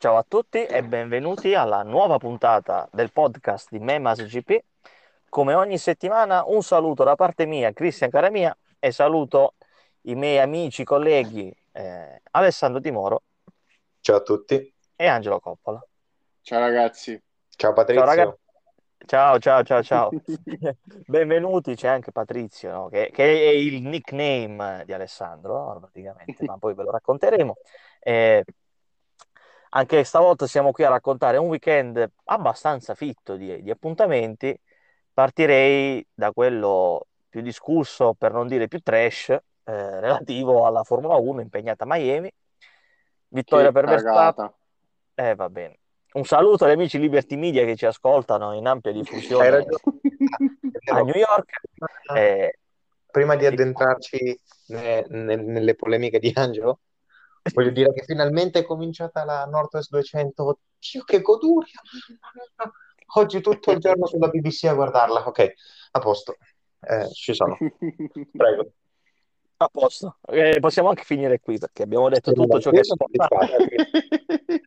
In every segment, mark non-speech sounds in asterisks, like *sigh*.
Ciao a tutti e benvenuti alla nuova puntata del podcast di Memas GP. Come ogni settimana, un saluto da parte mia, Cristian Caramia, e saluto i miei amici, colleghi eh, Alessandro Di Moro Ciao a tutti. e Angelo Coppola. Ciao ragazzi. Ciao Patrizio. Ciao ragazzi. Ciao, ciao, ciao, ciao. *laughs* Benvenuti, c'è anche Patrizio, no? che, che è il nickname di Alessandro, praticamente, *laughs* ma poi ve lo racconteremo. Eh, anche stavolta siamo qui a raccontare un weekend abbastanza fitto di, di appuntamenti. Partirei da quello più discusso, per non dire più trash, eh, relativo alla Formula 1 impegnata a Miami. Vittoria Che per Verstappen. Eh, va bene. Un saluto agli amici Liberty Media che ci ascoltano in ampia diffusione a New York. Eh, Prima di sì. addentrarci ne- ne- nelle polemiche di Angelo, voglio dire che finalmente è cominciata la Northwest 200. Oddio, che goduria! Oggi tutto il giorno sulla BBC a guardarla. Ok, a posto. Eh, ci sono. Prego. A posto. Eh, possiamo anche finire qui perché abbiamo detto tutto ciò che soddisfatto.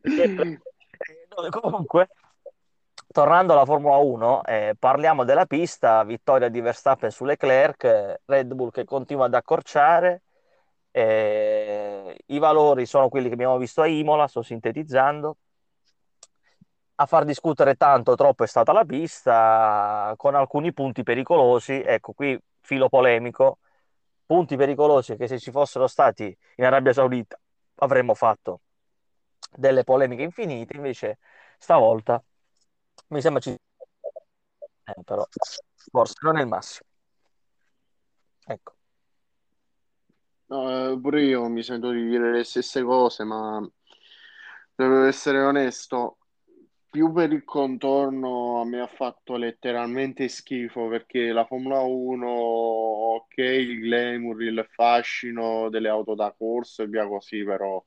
Eh, no, Comunque, tornando alla Formula 1, eh, parliamo della pista, vittoria di Verstappen su Leclerc, Red Bull che continua ad accorciare, eh, i valori sono quelli che abbiamo visto a Imola, sto sintetizzando. A far discutere tanto, troppo è stata la pista, con alcuni punti pericolosi. Ecco, qui filo polemico, punti pericolosi che se ci fossero stati in Arabia Saudita avremmo fatto delle polemiche infinite, invece stavolta mi sembra ci... eh, però forse non è il massimo. Ecco. No, eh, pure io mi sento di dire le stesse cose, ma devo essere onesto, più per il contorno a me ha fatto letteralmente schifo perché la Formula 1, ok, il glamour, il fascino delle auto da corsa e via così, però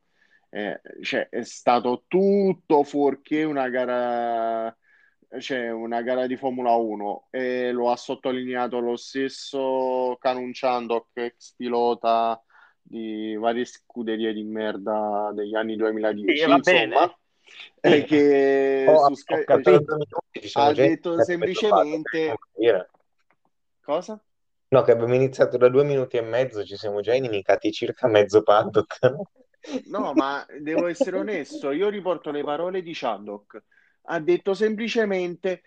eh, cioè, è stato tutto fuorché una gara, cioè, una gara di Formula 1 e lo ha sottolineato lo stesso Canunciando, ex pilota di varie scuderie di merda degli anni 2010, Sì, va bene. insomma, è che Ho- su Sky- capito. cioè, ha detto semplicemente cosa? No, che abbiamo iniziato da due minuti e mezzo, ci siamo già inimicati circa mezzo paddock. No, ma devo essere onesto, io riporto le parole di Chaddock. Ha detto semplicemente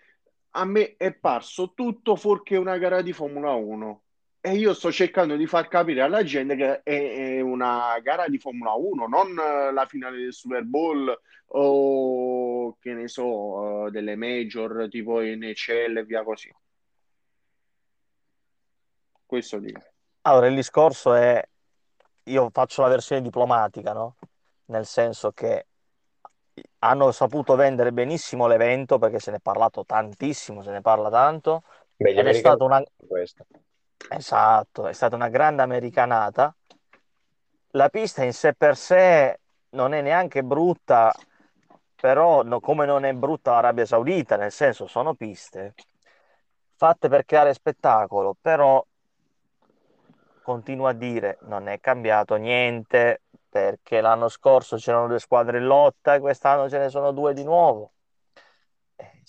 a me è parso tutto fuorché una gara di Formula 1. E io sto cercando di far capire alla gente che è, è una gara di Formula 1, non eh, la finale del Super Bowl o che ne so, eh, delle major tipo NHL e via così. Questo dico. Allora, il discorso è, io faccio la versione diplomatica, no? Nel senso che hanno saputo vendere benissimo l'evento perché se ne è parlato tantissimo, se ne parla tanto, Beh, gli ed è stata una, questo. Esatto, è stata una grande americanata. La pista in sé per sé non è neanche brutta, però no- come non è brutta l'Arabia Saudita, nel senso sono piste fatte per creare spettacolo, però continuo a dire non è cambiato niente perché l'anno scorso c'erano due squadre in lotta e quest'anno ce ne sono due di nuovo.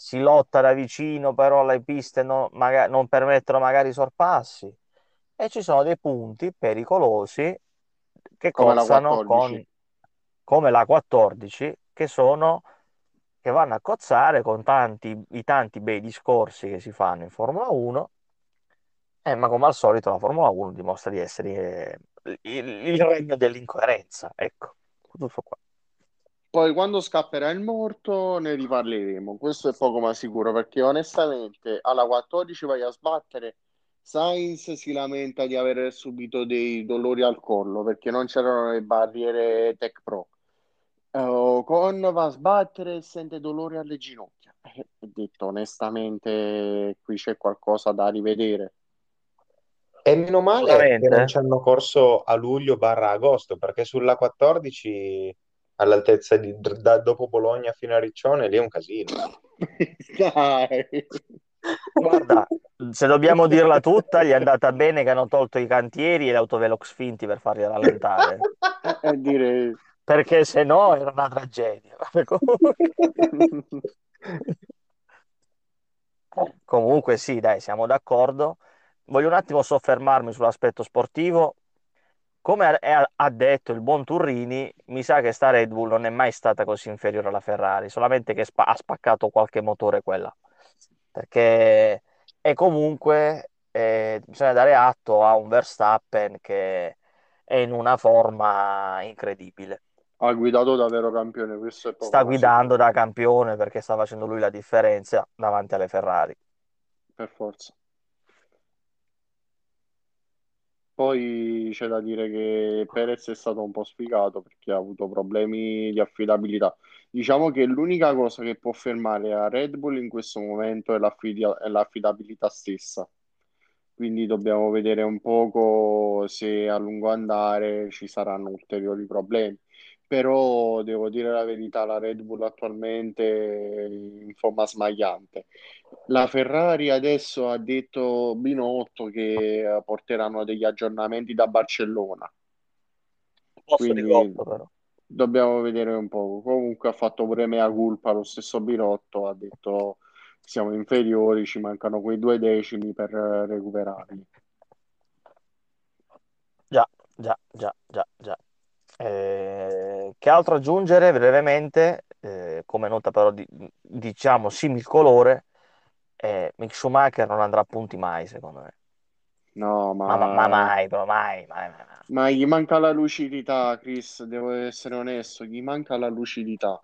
Si lotta da vicino, però le piste non, maga- non permettono magari sorpassi e ci sono dei punti pericolosi che Come cozzano 14. con, come la 14, che sono che vanno a cozzare con tanti, i tanti bei discorsi che si fanno in Formula 1, eh, ma come al solito la Formula 1 dimostra di essere eh, il, il regno dell'incoerenza, ecco, tutto qua. Poi quando scapperà il morto ne riparleremo, questo è poco ma sicuro, perché onestamente alla 14 vai a sbattere, Sainz si lamenta di aver subito dei dolori al collo perché non c'erano le barriere Tech Pro. Eh, Ocon va a sbattere e sente dolore alle ginocchia. Eh, ho detto onestamente qui c'è qualcosa da rivedere. E meno male che Sicuramente. non ci hanno corso a luglio barra agosto, perché sulla 14 all'altezza di da dopo Bologna fino a Riccione lì è un casino. *laughs* Dai. Guarda, se dobbiamo dirla tutta, gli è andata bene che hanno tolto i cantieri e gli autovelox finti per farli rallentare. *laughs* Eh, direi. perché se no era una tragedia. *laughs* Comunque sì, dai, siamo d'accordo. Voglio un attimo soffermarmi sull'aspetto sportivo. Come ha detto il buon Turrini, mi sa che sta Red Bull non è mai stata così inferiore alla Ferrari, solamente che spa- ha spaccato qualche motore quella. Perché e comunque eh, bisogna dare atto a un Verstappen che è in una forma incredibile. Ha guidato da vero campione, questo è poco Sta guidando da campione perché sta facendo lui la differenza davanti alle Ferrari. per forza. Poi c'è da dire che Perez è stato un po' sfigato perché ha avuto problemi di affidabilità. Diciamo che l'unica cosa che può fermare a Red Bull in questo momento è l'affidi- è l'affidabilità stessa. Quindi dobbiamo vedere un poco se a lungo andare ci saranno ulteriori problemi. Però devo dire la verità, la Red Bull attualmente è in forma smagliante. La Ferrari adesso ha detto Binotto che eh, porteranno degli aggiornamenti da Barcellona, quindi cotto però. dobbiamo vedere un po'. Comunque ha fatto pure mea culpa lo stesso Binotto, ha detto siamo inferiori, ci mancano quei due decimi per eh, recuperarli. Già, già, già, già, già. Eh, che altro aggiungere brevemente, eh, come nota però di- diciamo similcolore, eh, Mick Schumacher non andrà a punti mai, secondo me. No, Ma, ma- ma ma, mai, però mai, mai, mai, mai. ma gli manca la lucidità, Chris, devo essere onesto, gli manca la lucidità.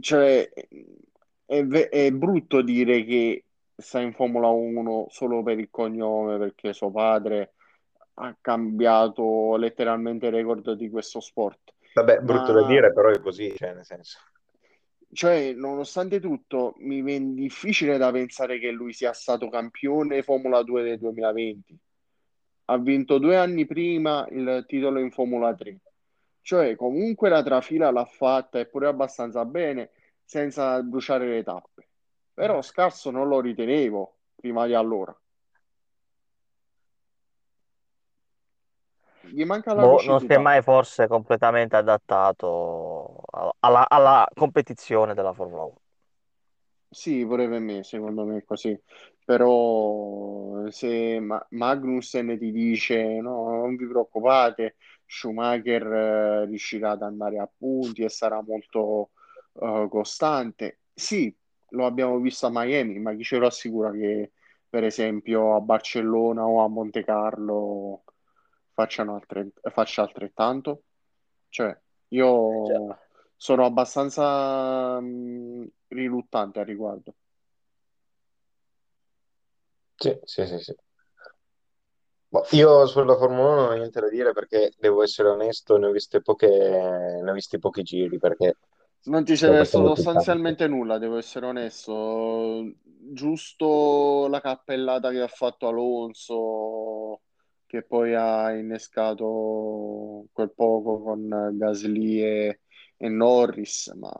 Cioè, è, ve- è brutto dire che sta in Formula 1 solo per il cognome, perché suo padre ha cambiato letteralmente il record di questo sport. Vabbè, brutto da Ma, dire, però è così, cioè, nel senso. Cioè, nonostante tutto, mi viene difficile da pensare che lui sia stato campione Formula 2 del 2020. Ha vinto due anni prima il titolo in Formula 3. Cioè, comunque la trafila l'ha fatta e pure abbastanza bene, senza bruciare le tappe. Però scarso non lo ritenevo prima di allora. Gli manca la Boh, non si è mai forse completamente adattato alla, alla competizione della Formula 1. Sì, per me, secondo me è così. Però se Ma- Magnussen ti dice no, non vi preoccupate, Schumacher eh, riuscirà ad andare a punti e sarà molto eh, costante. Sì, lo abbiamo visto a Miami, ma chi ce lo assicura che per esempio a Barcellona o a Monte Carlo facciano altre- faccia altrettanto? Cioè, Eh già. Sono abbastanza mh, riluttante al riguardo. Sì, sì, sì, sì. Boh, io sulla Formula 1 non ho niente da dire perché devo essere onesto, ne ho viste poche, ne ho visti pochi giri perché Non ti c'è facendo tutt'altro. sostanzialmente nulla, devo essere onesto. Giusto la cappellata che ha fatto Alonso, che poi ha innescato quel poco con Gasly e, e Norris, ma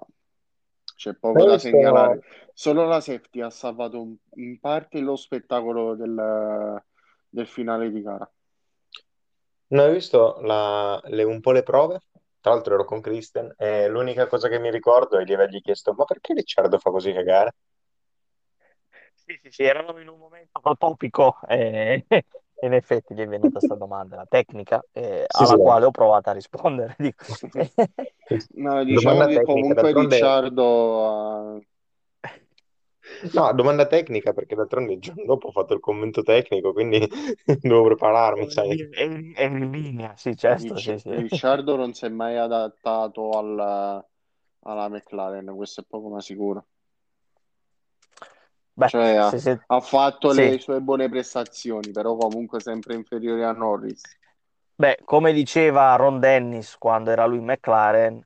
c'è poco Hai da segnalare. Solo la safety ha salvato un- in parte lo spettacolo del, del finale di gara. non hai visto la- le- un po' le prove? Tra l'altro ero con Christian e l'unica cosa che mi ricordo è di avergli chiesto ma perché Ricciardo fa così cagare? Sì, sì, sì, eravamo in un momento topico e in effetti gli è venuta questa domanda, la tecnica, eh, Sì, sì. alla quale ho provato a rispondere. *laughs* Dico, No, diciamo Domanda che tecnica, comunque d'altronde... Ricciardo ha- *laughs* No, domanda tecnica perché d'altronde il giorno dopo ho fatto il commento tecnico, quindi *laughs* devo prepararmi, sai. È in, è in linea, sì, certo, Ricci- sì, sì. Ricciardo non si è mai adattato al- alla McLaren, questo è poco ma sicuro. Beh, Cioè ha, se, se- ha fatto sì. le sue buone prestazioni, però comunque sempre inferiore a Norris. Beh, come diceva Ron Dennis quando era lui in McLaren,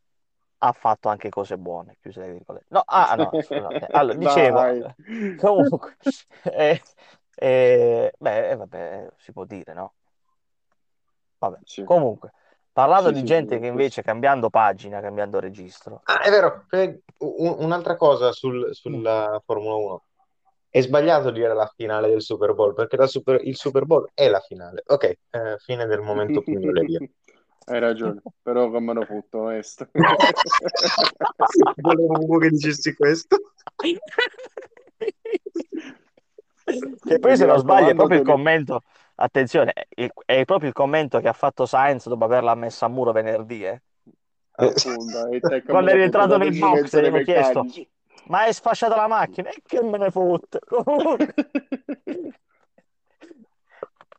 ha fatto anche cose buone, chiuse le virgolette. No, ah, no, scusate. Allora, *laughs* dicevo, *laughs* comunque, *laughs* eh, eh, beh, eh, vabbè, si può dire, no? Vabbè, Sì, comunque, parlando sì, di sì, gente sì, che invece cambiando pagina, cambiando registro, Ah, è vero, eh, un- un'altra cosa sul- sulla Formula 1. È sbagliato dire la finale del Super Bowl perché Super- il Super Bowl è la finale. Ok, eh, fine del momento *laughs* pugnoleria. Hai ragione, però come lo fotto, onesto. *laughs* Volevo un po' che dicessi questo. Che poi se non sbaglio è proprio il commento, attenzione, è, proprio il commento che ha fatto Sainz dopo averla messa a muro venerdì, eh. Appunto, *laughs* Quando è rientrato ci box gli hanno chiesto. Ma è sfasciata la macchina? E che me ne fotte? Comunque, *laughs*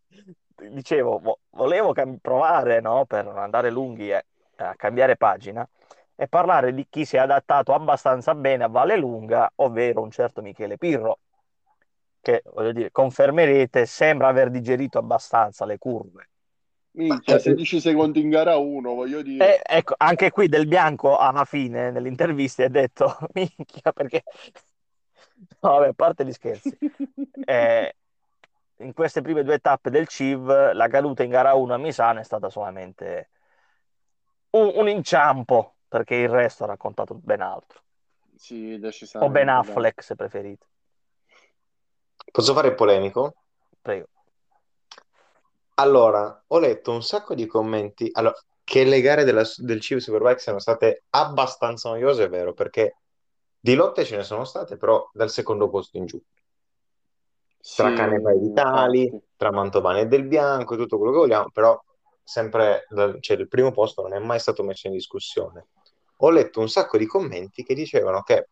*laughs* dicevo, vo- volevo cam- provare, no, per non andare lunghi e a cambiare pagina e parlare di chi si è adattato abbastanza bene a Valle Lunga, ovvero un certo Michele Pirro, che, voglio dire, confermerete, sembra aver digerito abbastanza le curve. Minchia, 16 secondi in gara 1, voglio dire. E ecco, anche qui Del Bianco alla fine, nell'intervista, ha detto, *laughs* minchia, perché... *laughs* No, vabbè, a parte gli scherzi. *laughs* Eh, in queste prime due tappe del CIV, la caduta in gara 1 a Misano è stata solamente un, un inciampo, perché il resto ha raccontato ben altro. Sì, O decisamente. Ben dai. Affleck, se preferite. Posso fare il polemico? Prego. Allora, ho letto un sacco di commenti. Allora, che le gare della- del CIV Superbike siano state abbastanza noiose, è vero, perché di lotte ce ne sono state, però dal secondo posto in giù. Tra Sì, Canepa e Vitali, tra Mantovani e Del Bianco, tutto quello che vogliamo, però sempre cioè, il primo posto non è mai stato messo in discussione. Ho letto un sacco di commenti che dicevano che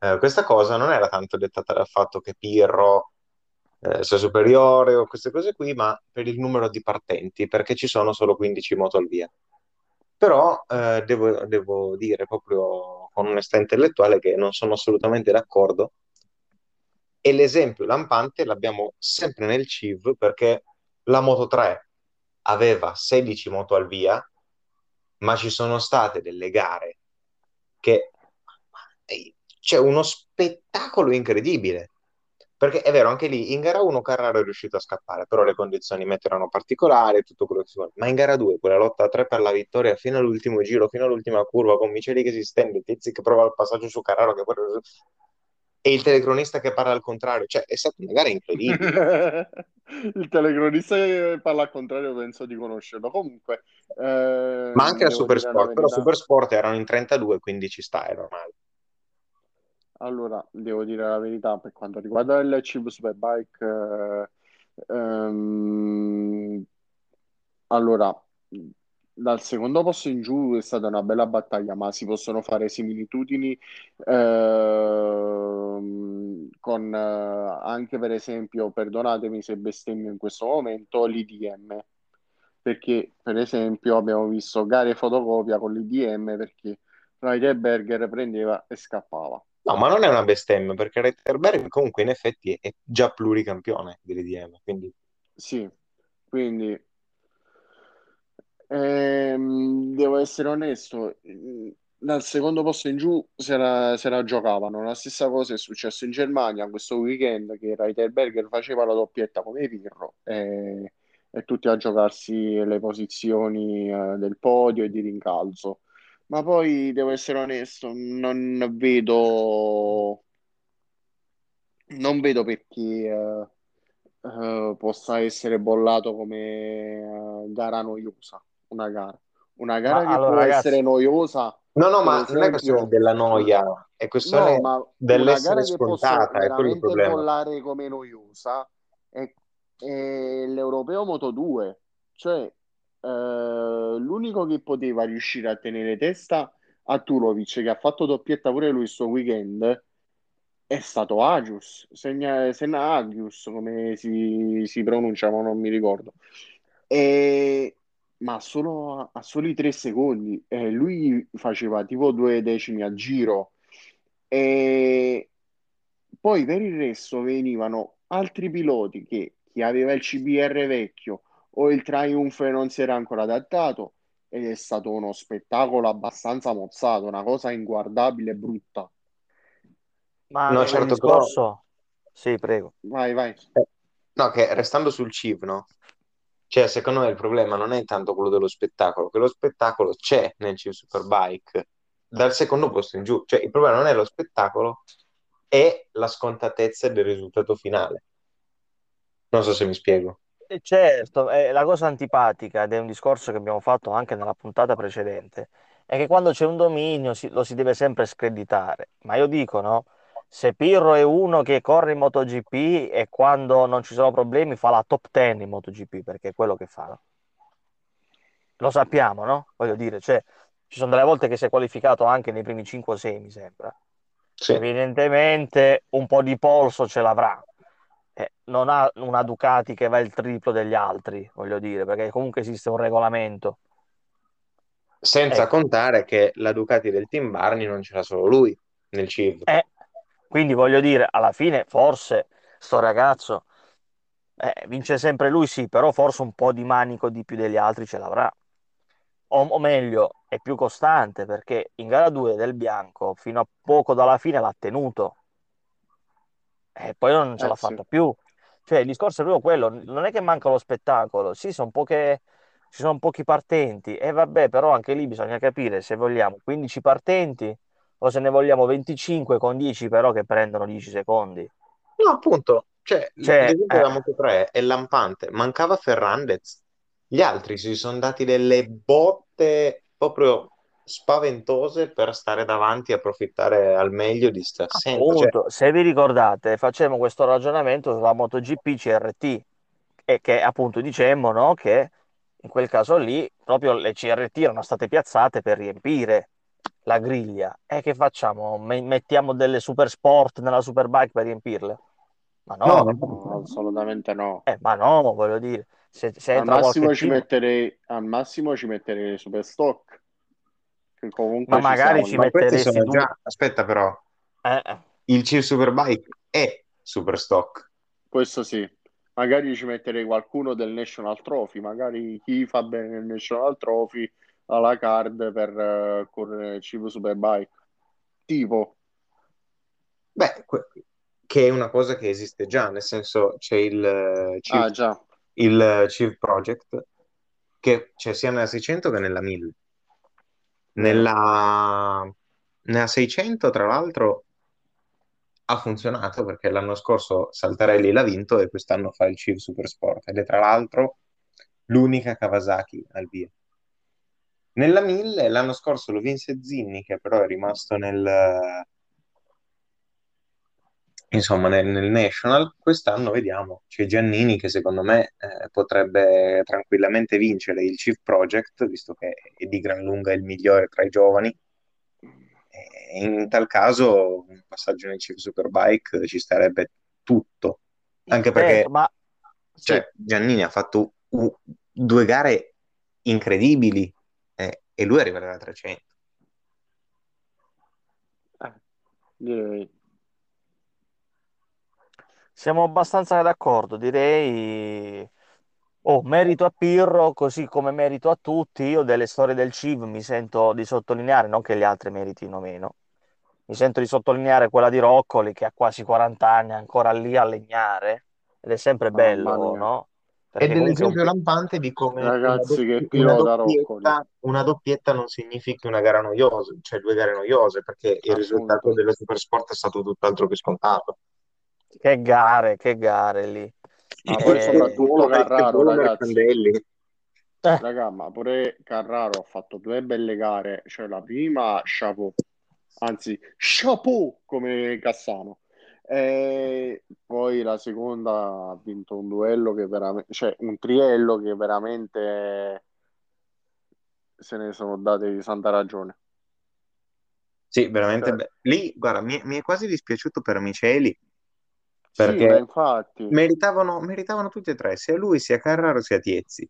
eh, questa cosa non era tanto dettata dal fatto che Pirro eh, superiore o queste cose qui, ma per il numero di partenti, perché ci sono solo 15 moto al via. Però eh, devo, devo dire proprio con onestà intellettuale che non sono assolutamente d'accordo. E l'esempio lampante l'abbiamo sempre nel CIV perché la Moto 3 aveva 16 moto al via, ma ci sono state delle gare che c'è uno spettacolo incredibile. Perché è vero, anche lì in gara 1 Carraro è riuscito a scappare, però le condizioni meteo erano particolari, tutto quello che si vuole. Ma in gara 2, quella lotta a 3 per la vittoria fino all'ultimo giro, fino all'ultima curva, con Miceli che si stende, Tizi che prova il passaggio su Carraro, che poi... e il telecronista che parla al contrario, cioè è stata una gara incredibile. *laughs* Il telecronista che parla al contrario penso di conoscerlo. Comunque, eh, Ma anche la la Supersport, però. Supersport erano in 32, quindi ci sta, è normale. Allora, devo dire la verità, per quanto riguarda il CIV Superbike, eh, ehm, allora, dal secondo posto in giù è stata una bella battaglia, ma si possono fare similitudini ehm, con eh, anche per esempio, perdonatemi se bestemmio in questo momento, l'IDM. Perché, per esempio, abbiamo visto gare fotocopia con l'IDM perché Rydberger prendeva e scappava. No, ma non è una bestemmia, perché Retterberg comunque in effetti è già pluricampione dell'IDM, quindi Sì, quindi ehm, devo essere onesto, dal secondo posto in giù se la, se la giocavano. La stessa cosa è successo in Germania questo weekend che Reiterberger faceva la doppietta come Pirro e, e tutti a giocarsi le posizioni eh, del podio e di rincalzo. Ma poi devo essere onesto, non vedo, non vedo perché eh, eh, possa essere bollato come eh, gara noiosa. Una gara, una gara Ma che allora, può ragazzi, essere noiosa, No, no, ma non è questione esempio, della noia, è no, questione una dell'essere gara che posso scontata, è quello il veramente problema. bollare come noiosa è, è l'Europeo Moto 2. Cioè, eh, l'unico che poteva riuscire a tenere testa a Tulovic, che ha fatto doppietta pure lui sto weekend, è stato Agius, Segna, Senna Agius, come si, si pronuncia, ma non mi ricordo. E- ma solo a, a soli tre secondi. E lui faceva tipo due decimi a giro. E poi per il resto venivano altri piloti che chi aveva il CBR vecchio o il Triumph non si era ancora adattato ed è stato uno spettacolo abbastanza mozzato, una cosa inguardabile e brutta. ma No, certo, però, discorso... Sì, prego. Vai, vai. eh, no, che restando sul CIV, no? Cioè, secondo me il problema non è tanto quello dello spettacolo, che lo spettacolo c'è nel CIV Superbike dal secondo posto in giù. Cioè, il problema non è lo spettacolo, è la scontatezza del risultato finale. Non so se mi spiego. E certo, è la cosa antipatica, ed è un discorso che abbiamo fatto anche nella puntata precedente, è che quando c'è un dominio si- lo si deve sempre screditare. Ma io dico, no? Se Pirro è uno che corre in MotoGP e quando non ci sono problemi fa la top 10 in MotoGP, perché è quello che fa, no? Lo sappiamo, no? Voglio dire, cioè, ci sono delle volte che si è qualificato anche nei primi 5 o 6, mi sembra. Sì. Evidentemente un po' di polso ce l'avrà. Eh, non ha una Ducati che va il triplo degli altri, voglio dire, perché comunque esiste un regolamento. Senza Ecco, contare che la Ducati del team Barney non c'era solo lui nel CIV. eh, quindi voglio dire, alla fine forse sto ragazzo eh, vince sempre lui, sì, però forse un po' di manico di più degli altri ce l'avrà. O, o meglio, è più costante perché in gara 2 del bianco fino a poco dalla fine l'ha tenuto e poi non ce Eh l'ha sì. fatta più. Cioè, il discorso è proprio quello, non è che manca lo spettacolo, sì, sono poche, ci sono pochi partenti e vabbè, però anche lì bisogna capire se vogliamo 15 partenti o se ne vogliamo 25 con 10 però che prendono 10 secondi. No, appunto, cioè, Cioè, l'esempio eh, della Moto3 è lampante. Mancava Ferrandez. Gli altri si sono dati delle botte proprio spaventose per stare davanti e approfittare al meglio di sta assenza. Cioè, appunto, se vi ricordate, facevamo questo ragionamento sulla MotoGP CRT e che appunto dicemmo, no, che in quel caso lì proprio le CRT erano state piazzate per riempire la griglia. E che facciamo? Me- mettiamo delle super sport nella superbike per riempirle? Ma no, no, No, assolutamente no. eh, ma no, voglio dire, se, se Al qualche massimo ci metterei, al massimo ci metterei super stock, ma ci magari ci ma questi metteresti sono due. già... Aspetta però, Eh, eh. il CIV Superbike è super stock. Questo sì. Magari ci metterei qualcuno del National Trophy, magari chi fa bene nel National Trophy ha la card per eh, correre il Cibo Superbike. Tipo, Beh, que- che è una cosa che esiste già, nel senso c'è il eh, CIV, ah già, il CIV Project che c'è sia nella 600 che nella 1000. Nella, nella 600, tra l'altro, ha funzionato perché l'anno scorso Saltarelli l'ha vinto e quest'anno fa il CIV Supersport ed è tra l'altro l'unica Kawasaki al via. Nella 1000 l'anno scorso lo vinse Zinni che però è rimasto nel, insomma, nel, nel National. Quest'anno vediamo, c'è Giannini che secondo me eh, potrebbe tranquillamente vincere il Chief Project, visto che è di gran lunga il migliore tra i giovani. E in tal caso un passaggio nel Chief Superbike ci starebbe tutto, anche perché ma sì, cioè, Giannini ha fatto u- due gare incredibili eh, e lui arriva alla 300. Eh, direi. Siamo abbastanza d'accordo, direi. Oh, merito a Pirro, così come merito a tutti. Io delle storie del CIV mi sento di sottolineare, non che gli altri meritino meno, mi sento di sottolineare quella di Roccoli che ha quasi 40 anni, è ancora lì a legnare, ed è sempre bello, mia. no? Perché comunque è un... dell'esempio pi- lampante di come una, Ragazzi, che doppi- una doppietta, una doppietta non significhi una gara noiosa, cioè due gare noiose, perché il risultato dello Supersport è stato tutt'altro che scontato. Che gare, che gare lì. Ma poi Eh, soprattutto Carraro, ragazzi. Eh, Raga, ma pure Carraro ha fatto due belle gare, cioè la prima, chapeau, anzi, chapeau come Cassano. E poi la seconda ha vinto un duello che veramente, cioè un triello che veramente se ne sono date di santa ragione. Sì, veramente. Cioè, be- Lì, guarda, mi, mi è quasi dispiaciuto per Miceli, perché infatti, meritavano, meritavano tutti e tre, sia lui, sia Carraro, sia Tiezzi,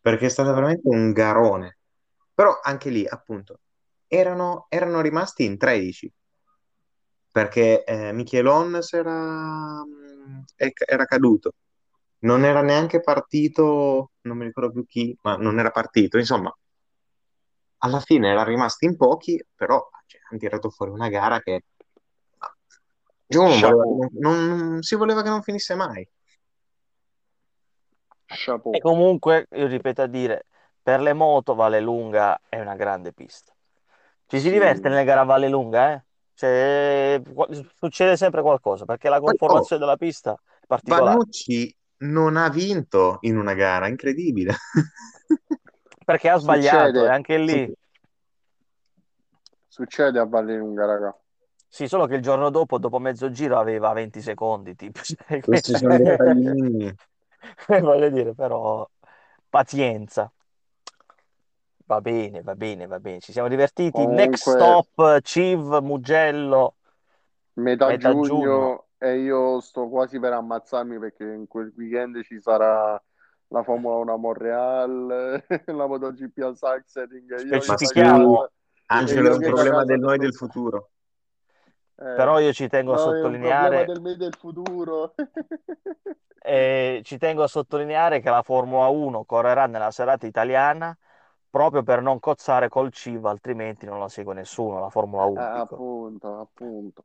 perché è stato veramente un garone. Però anche lì, appunto, erano, erano rimasti in 13. perché eh, Michelon mh, è- era caduto, non era neanche partito, non mi ricordo più chi, ma non era partito, insomma, alla fine era rimasti in pochi, però cioè, hanno tirato fuori una gara che chapeau, che non, non- si voleva che non finisse mai. E chapeau. comunque, io ripeto a dire, per le moto Vallelunga è una grande pista. Ci si diverte Sì, nelle gare a Vallelunga, eh? Cioè, succede sempre qualcosa, perché la oh, conformazione della pista è particolare. Vannucci non ha vinto in una gara, incredibile. *laughs* Perché ha sbagliato, Succede. e anche lì. Succede a Vallelunga, raga. Sì, solo che il giorno dopo, dopo mezzo giro, aveva 20 secondi, tipo. *laughs* Cioè, Questi sono dettagli. *laughs* Voglio dire, però, pazienza. Va bene, va bene, va bene. Ci siamo divertiti. Comunque- Next stop, Civ, Mugello. Metà, Metà giugno, giugno. e io sto quasi per ammazzarmi perché in quel weekend ci sarà la Formula 1 a Montreal, *laughs* la MotoGP a che Specifichiamo. Angelo, è un problema del noi del futuro. Eh, Però io ci tengo a no, è un problema sottolineare, del me del futuro. *laughs* eh, ci tengo a sottolineare che la Formula 1 correrà nella serata italiana proprio per non cozzare col Civ, altrimenti non la segue nessuno, la Formula 1. Eh, appunto, appunto.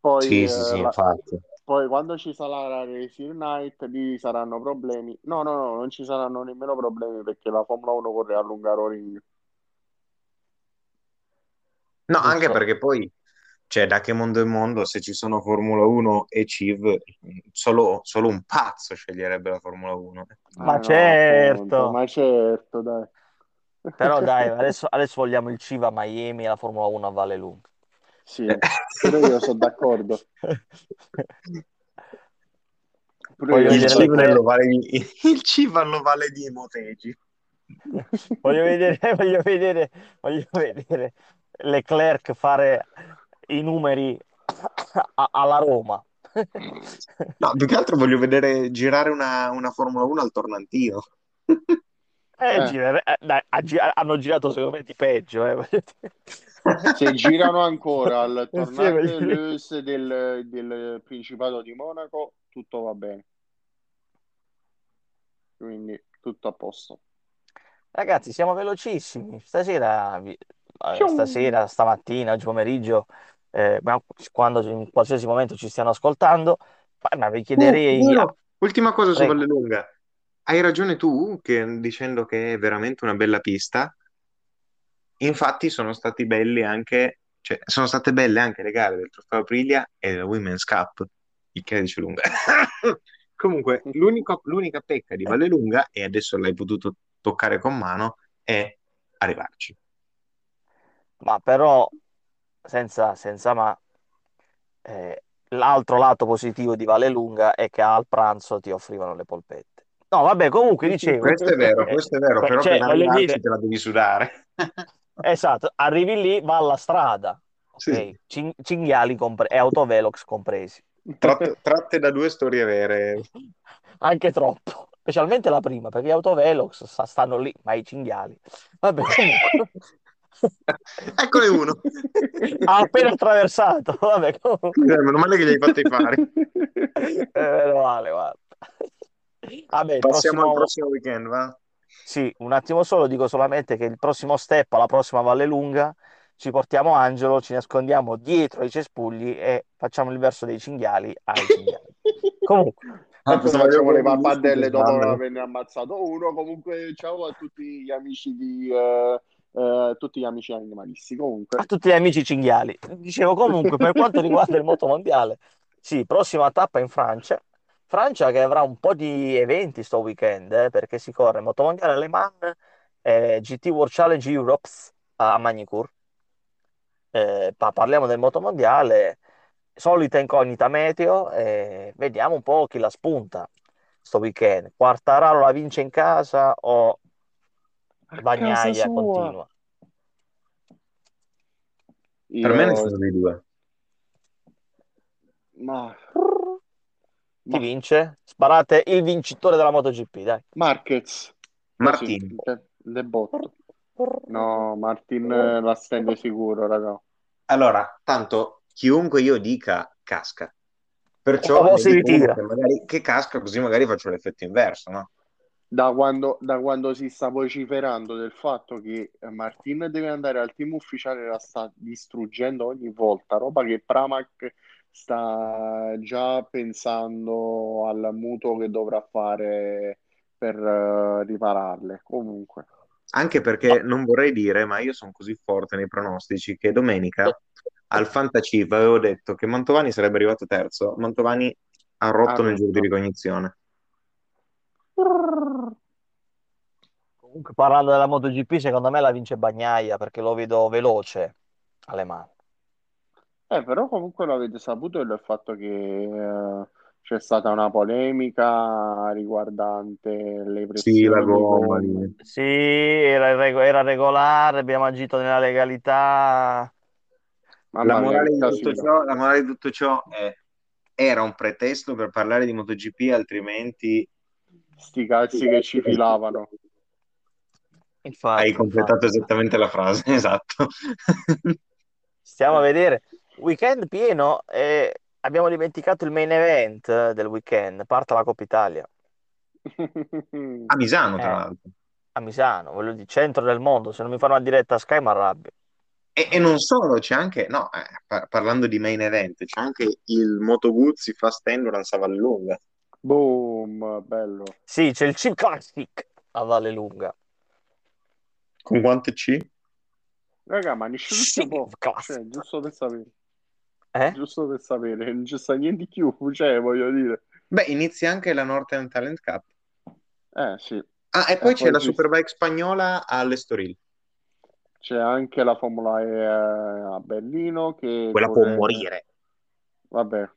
Poi, Sì, eh, sì, sì, la- infatti. poi quando ci sarà la Racing Night lì saranno problemi. No, no, no, non ci saranno nemmeno problemi perché la Formula 1 corre a Lungaroring. No, Non anche so. perché poi, cioè, da che mondo è mondo, se ci sono Formula 1 e CIV, solo, solo un pazzo sceglierebbe la Formula 1. Ma Eh, no, certo. appunto, ma certo, dai. Però dai, *laughs* adesso, adesso vogliamo il Civ a Miami e la Formula 1 a Vallelunga. Sì, pure io sono d'accordo. Voglio Il CIV di, il CIV all'ovale di Motegi. *laughs* Voglio vedere, voglio vedere, voglio vedere Leclerc fare i numeri a- alla Roma. *laughs* No, più che altro voglio vedere girare una, una Formula 1 al tornantino. Eh, Eh. gira- eh, dai, hanno girato secondo me di peggio. eh. Se girano ancora al *laughs* tornante dire. Leus del, del Principato di Monaco, tutto va bene. Quindi tutto a posto. Ragazzi, siamo velocissimi. Stasera, vi- eh. Stasera, stamattina, oggi pomeriggio, eh, quando in qualsiasi momento ci stiano ascoltando, ma- vi chiederei... Oh, vero. Ultima cosa su. Vallelunga. Hai ragione tu che, dicendo che è veramente una bella pista. Infatti sono stati belli anche, cioè, sono state belle anche le gare del Trofeo Aprilia e del Women's Cup, il che dice lunga. *laughs* Comunque, l'unica pecca di Vallelunga, e adesso l'hai potuto toccare con mano, è arrivarci. Ma però, senza, senza ma, eh, l'altro lato positivo di Vallelunga è che al pranzo ti offrivano le polpette. No, vabbè, comunque dicevo... Questo è vero, eh, questo è vero, que- però cioè, per arrivarci dire- te la devi sudare. *laughs* Esatto, arrivi lì, va alla strada, ok? Sì. Cin- cinghiali compre- e autovelox compresi. Tratte, tratte da due storie vere. *laughs* Anche troppo, specialmente la prima, perché gli autovelox sta- stanno lì, ma i cinghiali. Vabbè, comunque. *laughs* Eccone *laughs* uno. ha appena attraversato. Vabbè, comunque. Eh, Meno male che gli hai fatti i fari. Eh, meno male, guarda. Vabbè, Passiamo al prossimo... prossimo weekend, va? Sì, un attimo solo, dico solamente che il prossimo step, alla prossima Vallelunga, ci portiamo Angelo, ci nascondiamo dietro ai cespugli e facciamo il verso dei cinghiali ai cinghiali. *laughs* Comunque, Ah, E poi pensavo facciamo le avevo visto pappardelle che dopo averne ammazzato uno. Comunque, ciao a tutti gli amici di eh, eh, tutti gli amici animalisti. Comunque, a tutti gli amici cinghiali. Dicevo comunque, per *laughs* quanto riguarda il motomondiale, sì, prossima tappa in Francia. Francia che avrà un po' di eventi sto weekend, eh, perché si corre motomondiale Le Mans, eh, GT World Challenge Europe a Magny-Cours. Eh, pa- parliamo del motomondiale, solita incognita meteo, e vediamo un po' chi la spunta sto weekend. Quartararo la vince in casa o Bagnaia continua? Per Io, me nessuno dei due. ma, Chi ma vince? Sparate il vincitore della MotoGP, dai. Marquez, Martin. de botto. No, Martin eh, la stende sicuro, raga. Allora, tanto chiunque io dica casca. Perciò O ne si ritira. che, magari, che casca, così magari faccio l'effetto inverso, no? Da quando, da quando si sta vociferando del fatto che eh, Martin deve andare al team ufficiale, la sta distruggendo ogni volta, roba che Pramac sta già pensando al mutuo che dovrà fare per eh, ripararle. Comunque, Anche perché non vorrei dire, ma io sono così forte nei pronostici che domenica al Fantaciv avevo detto che Mantovani sarebbe arrivato terzo. Mantovani ha rotto Ha nel giro di ricognizione. Comunque, parlando della MotoGP, secondo me la vince Bagnaia perché lo vedo veloce alle mani. Eh, però comunque l'avete saputo il fatto che eh, c'è stata una polemica riguardante le Sì, la pressioni gomma. Sì, era, era regolare, abbiamo agito nella legalità. La morale ciò, la morale di tutto ciò è era un pretesto per parlare di MotoGP, altrimenti Sti cazzi che ci filavano. Infatti, hai completato infatti. esattamente la frase, *laughs* esatto. Stiamo a vedere. Weekend pieno e abbiamo dimenticato il main event del weekend. Parte la Coppa Italia *laughs* A Misano, tra Eh. l'altro. a Misano, voglio dire, centro del mondo. Se non mi fanno una diretta a Sky mi arrabbio. E, e non solo, c'è anche, no, eh, par- parlando di main event, c'è anche il Moto Guzzi Fast Endurance a Vallelunga. Boom, bello. Sì, c'è il Chip Classic a Valle Lunga. Con quante C? Raga, ma nessuno Sì, può. Cioè, giusto per sapere. Eh? Giusto per sapere. Non ci sta niente di più. Cioè, voglio dire. Beh, inizia anche la Northern Talent Cup. Eh, sì. Ah, e poi E c'è poi la Superbike spagnola all'Estoril. C'è anche la Formula E eh, a Berlino che Quella può corre- morire. Vabbè.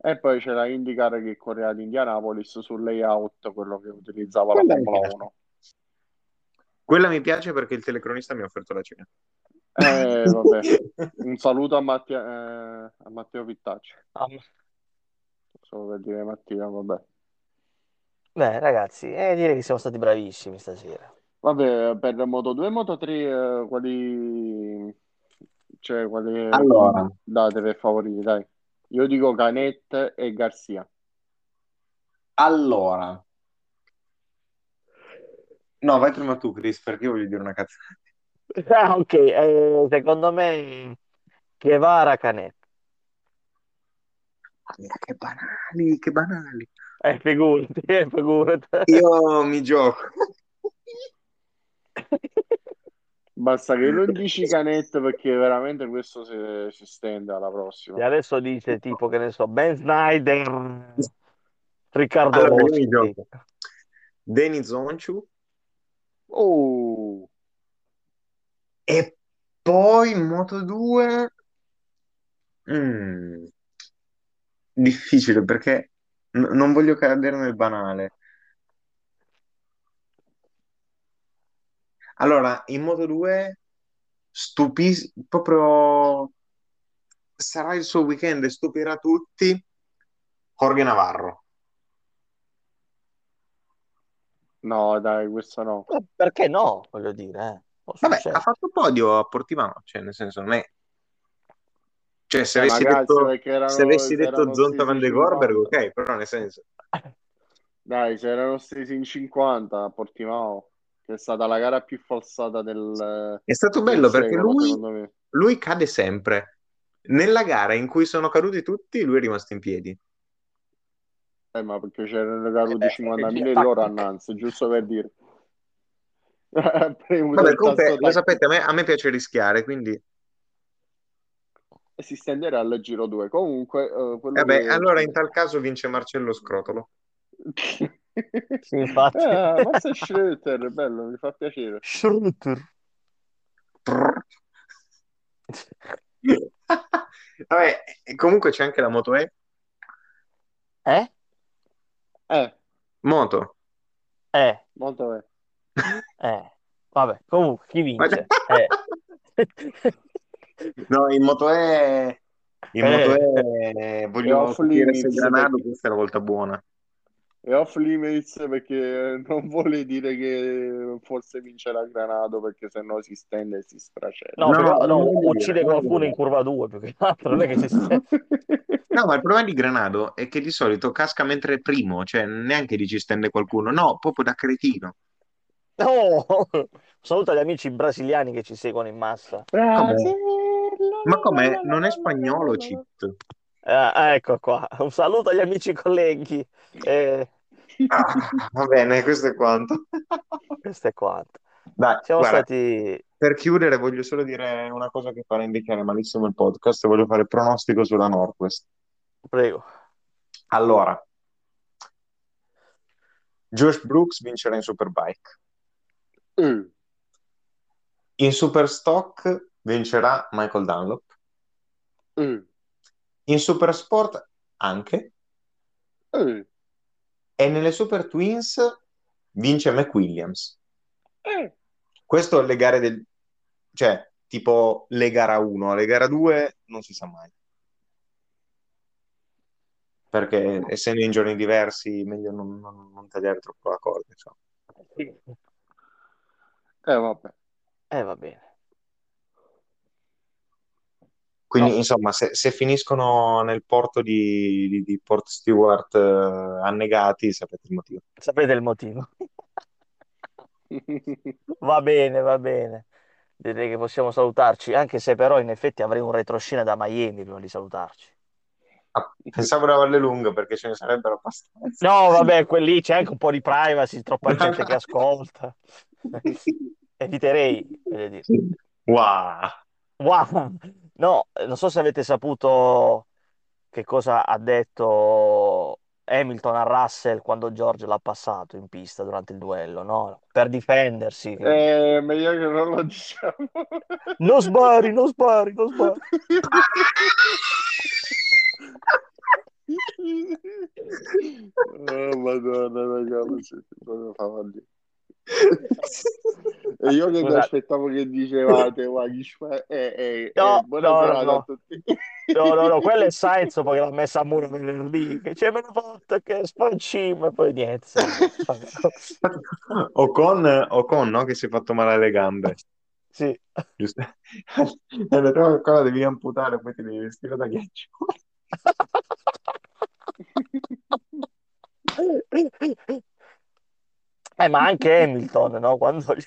E poi c'è la IndyCar che corre ad Indianapolis sul layout, quello che utilizzava la Quella mi Formula piace. 1. Quella mi piace perché il telecronista mi ha offerto la cena. Eh, vabbè. *laughs* Un saluto a, Mattia- eh, a Matteo Pittacci. Ah, Solo per dire Mattia, vabbè. Beh, ragazzi, eh, direi che siamo stati bravissimi stasera. Vabbè, per Moto 2 e Moto 3, eh, quali... Cioè, quali Allora. date per favoriti, dai. Io dico Canet e Garcia. Allora. No, vai prima tu, Chris, perché io voglio dire una cazzata. Ah, *laughs* ok, eh, secondo me Guevara Canet. Che banali, che banali. Eh, figurati, eh, figurati. Io mi gioco. *laughs* Basta che non *laughs* dici Canet perché veramente questo si, si stende alla prossima. E adesso dice tipo che ne so, Ben Snyder, Riccardo Allora, Rossi. Denis Onchu Oh, e poi Moto 2 mm, difficile perché n- non voglio cadere nel banale. Allora, in Moto 2 stupisco proprio sarà il suo weekend e stupirà tutti Jorge Navarro. no, dai, questo no. Eh, Perché no? Voglio dire, eh. Vabbè, ha fatto podio a Portimano, cioè nel senso non è cioè se Eh, avessi detto erano- se avessi se detto Zonta Van de 50. Gorberg, ok, però nel senso Dai, se erano stesi in 50 a Portimao, che è stata la gara più falsata del, è stato bello perché secolo, lui lui cade sempre. Nella gara in cui sono caduti tutti, lui è rimasto in piedi. Eh, ma perché c'erano caduti Eh, 50.000 e loro annanzi, giusto per dire. *laughs* Vabbè, comunque, lo sapete, a me, a me piace rischiare, quindi e si stenderà al giro 2. Comunque, eh, vabbè, che... allora in tal caso vince Marcello Scrotolo. *laughs* Sì, infatti. Ah, Massa Schroeter, bello, mi fa piacere. Schroeter. *laughs* Vabbè, e comunque c'è anche la Moto E. Eh? Eh, Moto. Eh, molto bene. eh. Vabbè, comunque, chi vince? Eh. No, in Moto E, in Eh. Moto E E voglio capire se Granado perché- questa è la volta buona. E off limits perché non vuole dire che forse vincerà Granado perché sennò si stende e si stracella. No, No, però- no, uccide dire, qualcuno in curva 2 più che altro, non è che si sta... *laughs* No, ma il problema di Granado è che di solito casca mentre è primo, cioè neanche dici stende qualcuno, no, proprio da cretino. No! Saluto agli amici brasiliani che ci seguono in massa. Brasile, Ma com'è? Non è spagnolo, Cit. Eh, ecco qua. Un saluto agli amici colleghi. Eh, Ah, *laughs* va bene, questo è quanto. questo è quanto. Dai, Siamo guarda, stati... per chiudere voglio solo dire una cosa che farà indicare malissimo il podcast, voglio fare il pronostico sulla Northwest. Prego. Allora, Josh Brooks vincerà in Superbike. Mm. In Superstock vincerà Michael Dunlop. Mm. In Supersport anche. Mm. E nelle Super Twins vince McWilliams. Mm. Questo le gare del... cioè, tipo le gara 1, le gara 2 non si sa mai. Perché essendo in giorni diversi, meglio non, non- non tagliare troppo la corda, insomma. Sì. Eh, vabbè. Eh, va bene. Quindi, No. insomma, se, se finiscono nel porto di, di- di Port Stewart eh, annegati, sapete il motivo. Sapete il motivo. Va bene, va bene. Direi che possiamo salutarci, anche se però in effetti avrei un retroscena da Miami prima di salutarci. Ah, pensavo di averle lunghe perché ce ne sarebbero abbastanza. No, vabbè, quelli c'è anche un po' di privacy, troppa gente che ascolta. *laughs* Eviterei, voglio dire. Wow. Wow. No, non so se avete saputo che cosa ha detto Hamilton a Russell quando George l'ha passato in pista durante il duello, no? Per difendersi. Eh, meglio che non lo diciamo. Non spari, non spari, non spari. *laughs* oh, madonna, raga, ma siete proprio favalli. E io che mi aspettavo che dicevate, chi fa- eh, eh, No, eh, buona no, serata no. a tutti. No, no, no, quello è *laughs* Sainz poi l'ha messa a muro venerdì, che c'è meno volta che spancim e poi niente. Ocon, Ocon, no? Che si è fatto male alle gambe. Sì. Giusto? E "Oh, qua la devi amputare, poi ti devi vestire da ghiaccio. *laughs* Eh, ma anche Hamilton, no? Quando *laughs*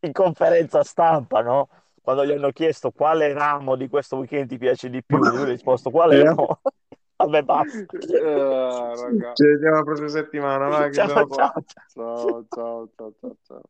in conferenza stampa, no? Quando gli hanno chiesto quale ramo di questo weekend ti piace di più, lui ha risposto quale Eh. no. *laughs* Vabbè, basta. Raga. Ci vediamo la prossima settimana, va, che Ciao, sono qua. ciao, ciao. Ciao, ciao, ciao, ciao, ciao.